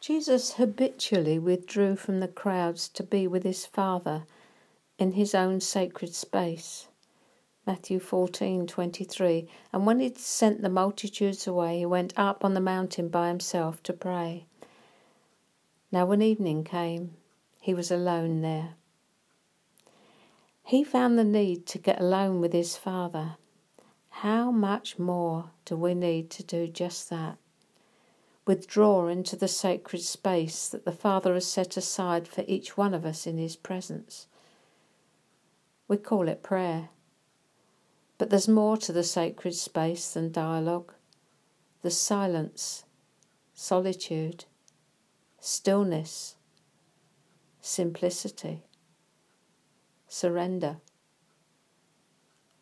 Jesus habitually withdrew from the crowds to be with his Father in his own sacred space. Matthew 14:23 And when he'd sent the multitudes away he went up on the mountain by himself to pray. Now when evening came he was alone there. He found the need to get alone with his Father. How much more do we need to do just that? Withdraw into the sacred space that the Father has set aside for each one of us in His presence. We call it prayer. But there's more to the sacred space than dialogue. There's silence, solitude, stillness, simplicity, surrender.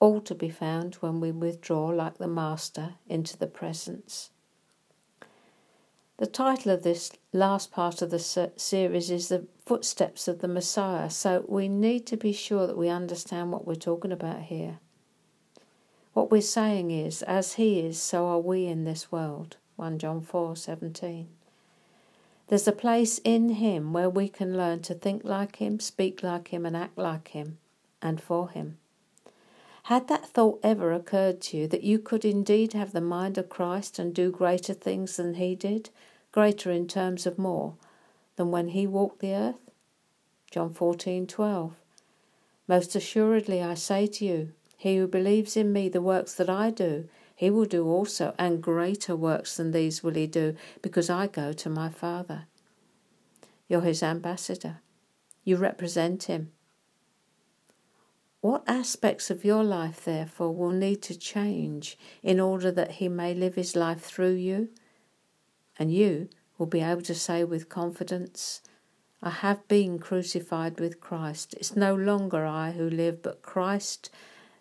All to be found when we withdraw like the Master into the presence. The title of this last part of the series is The Footsteps of the Messiah, so we need to be sure that we understand what we're talking about here. What we're saying is, as He is, so are we in this world. 1 John 4 17. There's a place in Him where we can learn to think like Him, speak like Him, and act like Him, and for Him. Had that thought ever occurred to you that you could indeed have the mind of Christ and do greater things than he did, greater in terms of more, than when he walked the earth? John 14:12 Most assuredly I say to you, he who believes in me the works that I do, he will do also, and greater works than these will he do, because I go to my Father. You're his ambassador. You represent him. What aspects of your life, therefore, will need to change in order that He may live His life through you? And you will be able to say with confidence, I have been crucified with Christ. It's no longer I who live, but Christ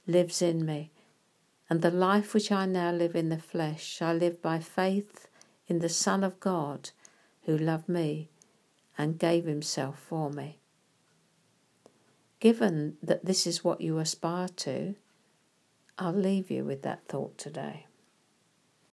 lives in me. And the life which I now live in the flesh, I live by faith in the Son of God who loved me and gave himself for me. Given that this is what you aspire to, I'll leave you with that thought today.